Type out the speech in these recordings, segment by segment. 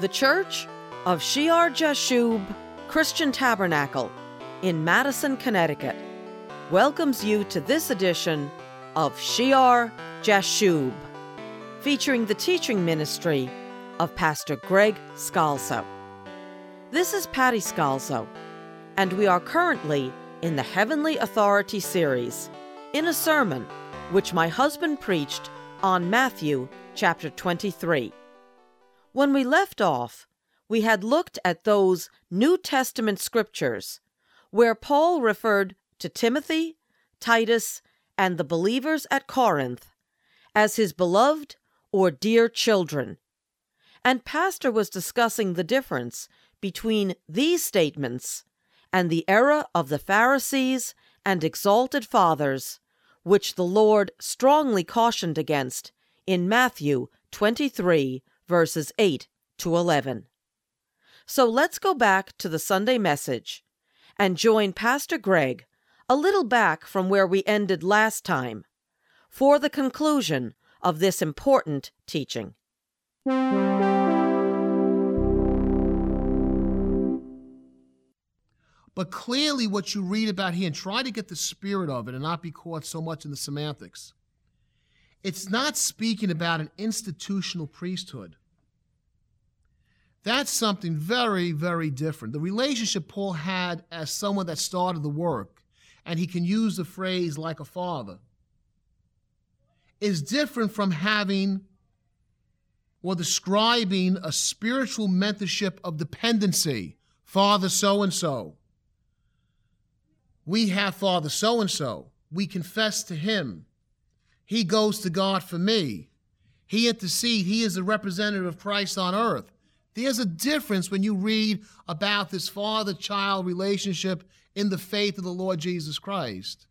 The Church of Shear Jashub Christian Tabernacle in Madison, Connecticut welcomes you to this edition of Shear Jashub, featuring the teaching ministry of Pastor Greg Scalzo. This is Patty Scalzo, and we are currently in the Heavenly Authority series in a sermon which my husband preached on Matthew chapter 23. When we left off, we had looked at those New Testament scriptures where Paul referred to Timothy, Titus, and the believers at Corinth as his beloved or dear children. And Pastor was discussing the difference between these statements and the era of the Pharisees and exalted fathers, which the Lord strongly cautioned against in Matthew 23, verses 8 to 11. So let's go back to the Sunday message and join Pastor Greg a little back from where we ended last time for the conclusion of this important teaching. But clearly, what you read about here, and try to get the spirit of it and not be caught so much in the semantics, it's not speaking about an institutional priesthood. That's something very, very different. The relationship Paul had as someone that started the work, and he can use the phrase like a father, is different from having or describing a spiritual mentorship of dependency. Father so and so. We have Father so and so. We confess to him. He goes to God for me. He intercedes. He is a representative of Christ on earth. There's a difference when you read about this father child relationship in the faith of the Lord Jesus Christ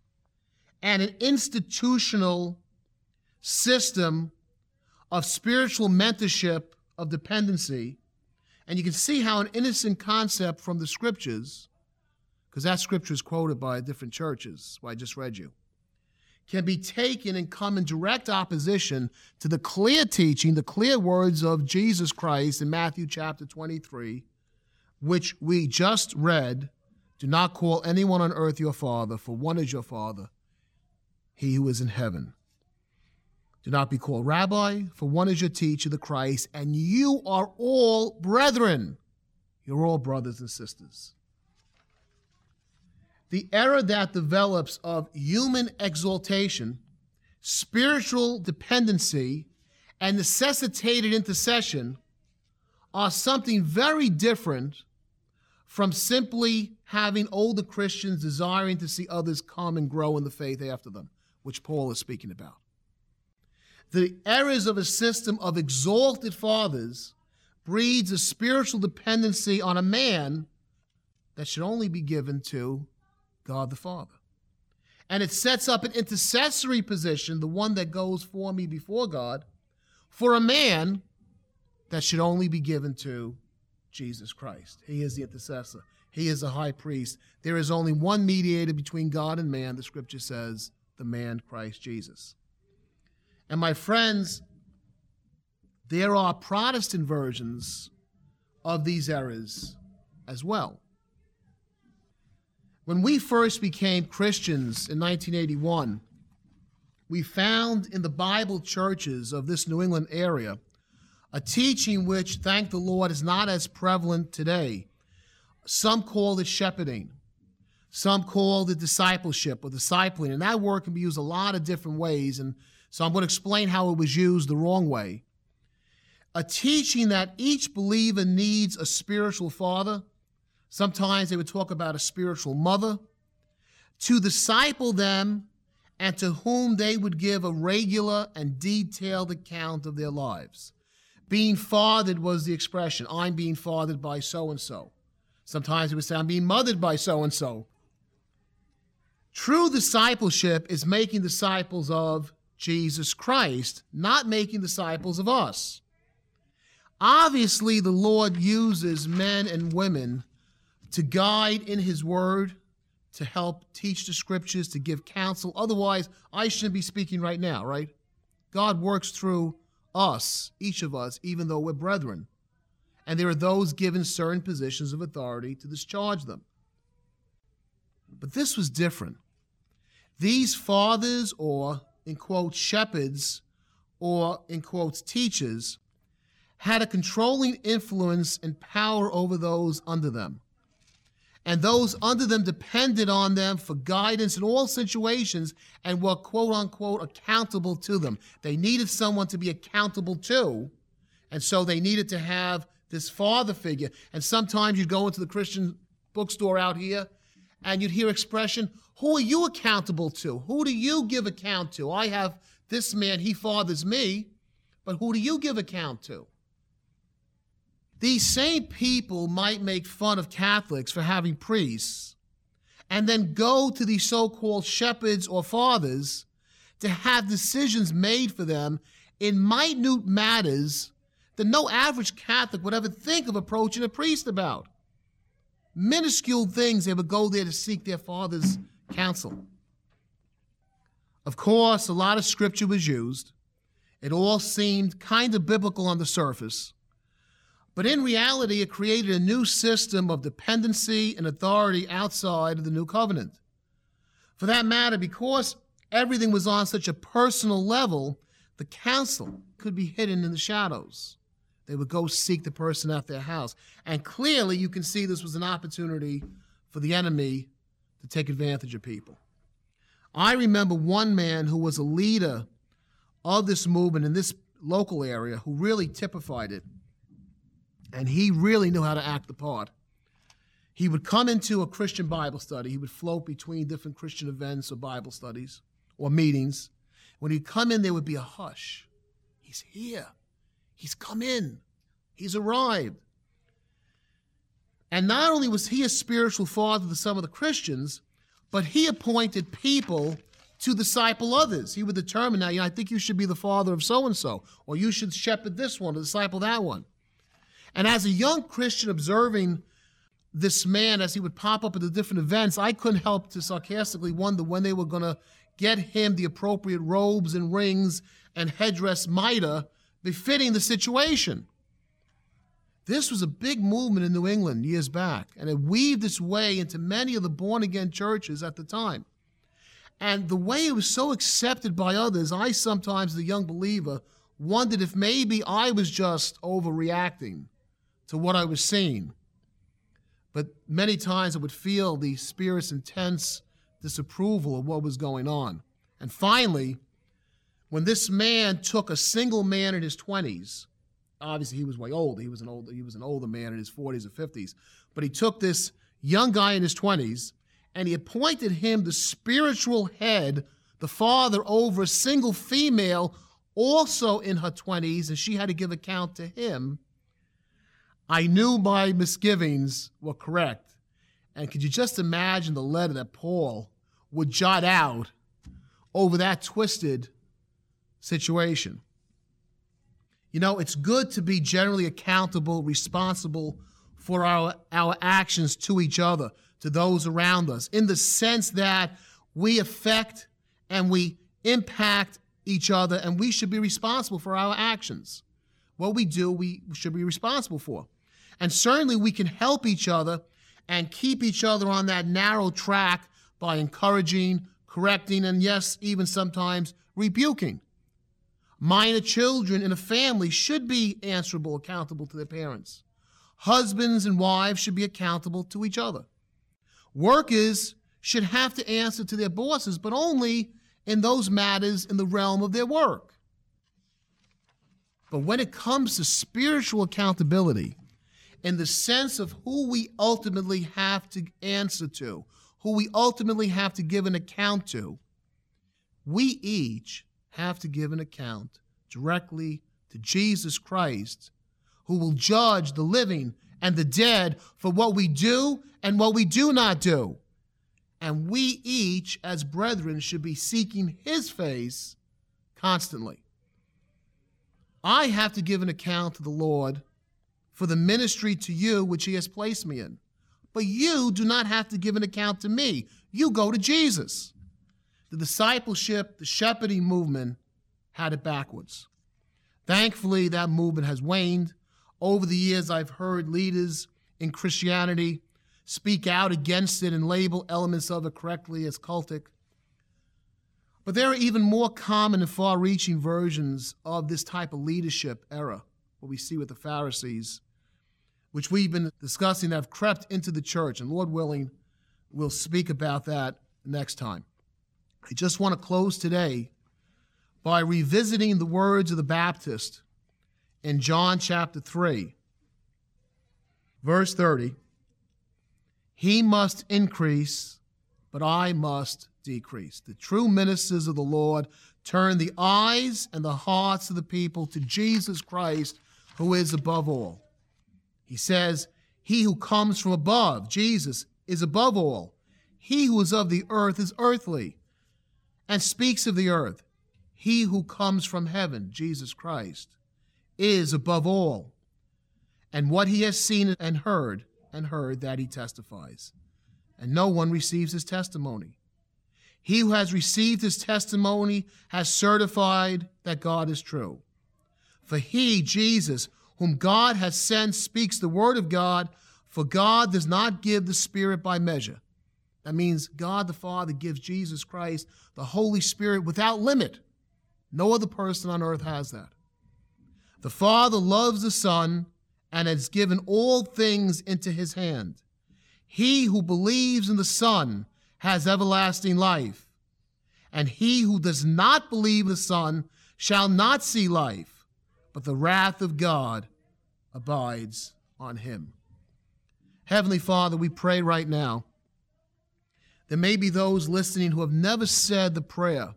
and an institutional system of spiritual mentorship of dependency. And you can see how an innocent concept from the scriptures, because that scripture is quoted by different churches, what I just read you can be taken and come in direct opposition to the clear teaching, the clear words of Jesus Christ in Matthew chapter 23, which we just read Do not call anyone on earth your father, for one is your father, he who is in heaven. Do not be called rabbi, for one is your teacher, the Christ, and you are all brethren. You're all brothers and sisters the era that develops of human exaltation, spiritual dependency, and necessitated intercession are something very different from simply having older Christians desiring to see others come and grow in the faith after them, which Paul is speaking about. The errors of a system of exalted fathers breeds a spiritual dependency on a man that should only be given to God the Father. And it sets up an intercessory position, the one that goes for me before God, for a man that should only be given to Jesus Christ. He is the intercessor, He is the high priest. There is only one mediator between God and man, the scripture says, the man Christ Jesus. And my friends, there are Protestant versions of these errors as well. When we first became Christians in 1981, we found in the Bible churches of this New England area a teaching which, thank the Lord, is not as prevalent today. Some call it shepherding. Some call it discipleship or discipling. And that word can be used a lot of different ways. And so I'm going to explain how it was used the wrong way. A teaching that each believer needs a spiritual father Sometimes they would talk about a spiritual mother to disciple them and to whom they would give a regular and detailed account of their lives. Being fathered was the expression I'm being fathered by so and so. Sometimes it would say, I'm being mothered by so and so. True discipleship is making disciples of Jesus Christ, not making disciples of us. Obviously, the Lord uses men and women to guide in His Word, to help teach the Scriptures, to give counsel. Otherwise, I shouldn't be speaking right now, right? God works through us, each of us, even though we're brethren. and there are those given certain positions of authority to discharge them. But this was different. These fathers, or in quotes, shepherds, or in quotes, teachers, had a controlling influence and power over those under them. And those under them depended on them for guidance in all situations and were quote unquote accountable to them. They needed someone to be accountable to, and so they needed to have this father figure. And sometimes you'd go into the Christian bookstore out here and you'd hear expression, Who are you accountable to? Who do you give account to? I have this man, he fathers me, but who do you give account to? These same people might make fun of Catholics for having priests and then go to these so called shepherds or fathers to have decisions made for them in minute matters that no average Catholic would ever think of approaching a priest about. Minuscule things they would go there to seek their father's counsel. Of course, a lot of scripture was used. It all seemed kind of biblical on the surface. But in reality, it created a new system of dependency and authority outside of the new covenant. For that matter, because everything was on such a personal level, the counsel could be hidden in the shadows. They would go seek the person at their house. And clearly, you can see this was an opportunity for the enemy to take advantage of people. I remember one man who was a leader of this movement in this local area who really typified it and he really knew how to act the part. He would come into a Christian Bible study. He would float between different Christian events or Bible studies or meetings. When he'd come in, there would be a hush. He's here. He's come in. He's arrived. And not only was he a spiritual father to some of the Christians, but he appointed people to disciple others. He would determine now, you know, I think you should be the father of so and so, or you should shepherd this one, or disciple that one. And as a young Christian observing this man as he would pop up at the different events, I couldn't help to sarcastically wonder when they were going to get him the appropriate robes and rings and headdress mitre befitting the situation. This was a big movement in New England years back, and it weaved its way into many of the born again churches at the time. And the way it was so accepted by others, I sometimes, the young believer, wondered if maybe I was just overreacting to what I was seeing. But many times I would feel the Spirit's intense disapproval of what was going on. And finally, when this man took a single man in his 20s, obviously he was way old. He was an he was an older man in his 40s or 50s. But he took this young guy in his 20s and he appointed him the spiritual head, the father over a single female also in her 20s, and she had to give account to him I knew my misgivings were correct. And could you just imagine the letter that Paul would jot out over that twisted situation? You know, it's good to be generally accountable, responsible for our, our actions to each other, to those around us, in the sense that we affect and we impact each other, and we should be responsible for our actions. What we do, we should be responsible for. And certainly we can help each other and keep each other on that narrow track by encouraging, correcting, and yes, even sometimes rebuking. Minor children in a family should be answerable, accountable to their parents. Husbands and wives should be accountable to each other. Workers should have to answer to their bosses, but only in those matters in the realm of their work. But when it comes to spiritual accountability, in the sense of who we ultimately have to answer to, who we ultimately have to give an account to, we each have to give an account directly to Jesus Christ, who will judge the living and the dead for what we do and what we do not do. And we each, as brethren, should be seeking his face constantly. I have to give an account to the Lord for the ministry to you which he has placed me in. But you do not have to give an account to me. You go to Jesus. The discipleship, the shepherding movement had it backwards. Thankfully, that movement has waned. Over the years, I've heard leaders in Christianity speak out against it and label elements of it correctly as cultic. But there are even more common and far reaching versions of this type of leadership era, what we see with the Pharisees, which we've been discussing that have crept into the church. And Lord willing, we'll speak about that next time. I just want to close today by revisiting the words of the Baptist in John chapter 3, verse 30. He must increase, but I must decrease. The true ministers of the Lord turn the eyes and the hearts of the people to Jesus Christ, who is above all. He says, He who comes from above, Jesus, is above all. He who is of the earth is earthly and speaks of the earth. He who comes from heaven, Jesus Christ, is above all. And what he has seen and heard, and heard that he testifies. And no one receives his testimony. He who has received his testimony has certified that God is true. For he, Jesus, whom God has sent, speaks the word of God, for God does not give the Spirit by measure. That means God the Father gives Jesus Christ the Holy Spirit without limit. No other person on earth has that. The Father loves the Son and has given all things into his hand. He who believes in the Son has everlasting life, and he who does not believe the Son shall not see life, but the wrath of God abides on him. Heavenly Father, we pray right now there may be those listening who have never said the prayer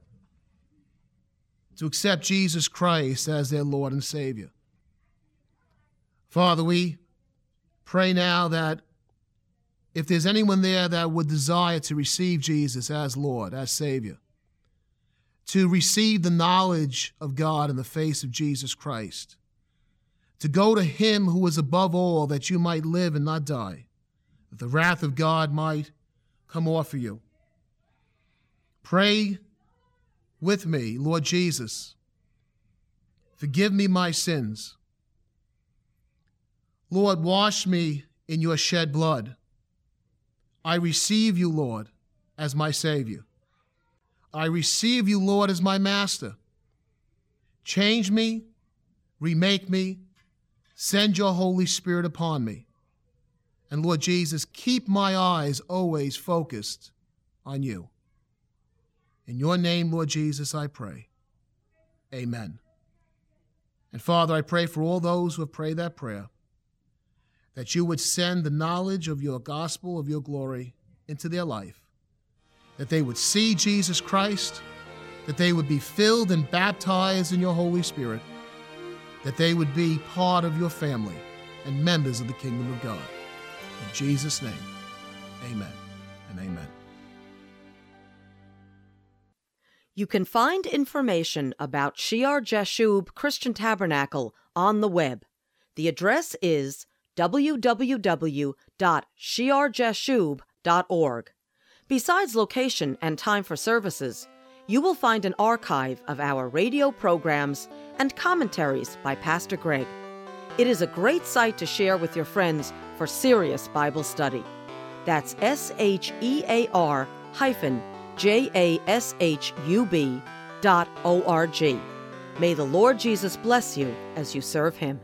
to accept Jesus Christ as their Lord and Savior. Father, we pray now that if there's anyone there that would desire to receive Jesus as Lord, as Savior, to receive the knowledge of God in the face of Jesus Christ, to go to Him who is above all, that you might live and not die, that the wrath of God might come off of you. Pray with me, Lord Jesus. Forgive me my sins. Lord, wash me in your shed blood. I receive you, Lord, as my Savior. I receive you, Lord, as my Master. Change me, remake me, send your Holy Spirit upon me. And Lord Jesus, keep my eyes always focused on you. In your name, Lord Jesus, I pray. Amen. And Father, I pray for all those who have prayed that prayer, that you would send the knowledge of your gospel, of your glory, into their life, that they would see Jesus Christ, that they would be filled and baptized in your Holy Spirit, that they would be part of your family and members of the kingdom of God. In Jesus' name, amen and amen. You can find information about Shear Jashub Christian Tabernacle on the web. The address is www.shearjashub.org. Besides location and time for services, you will find an archive of our radio programs and commentaries by Pastor Greg. It is a great site to share with your friends for serious Bible study. That's S H E A R hyphen J A S H U B dot O R G. May the Lord Jesus bless you as you serve him.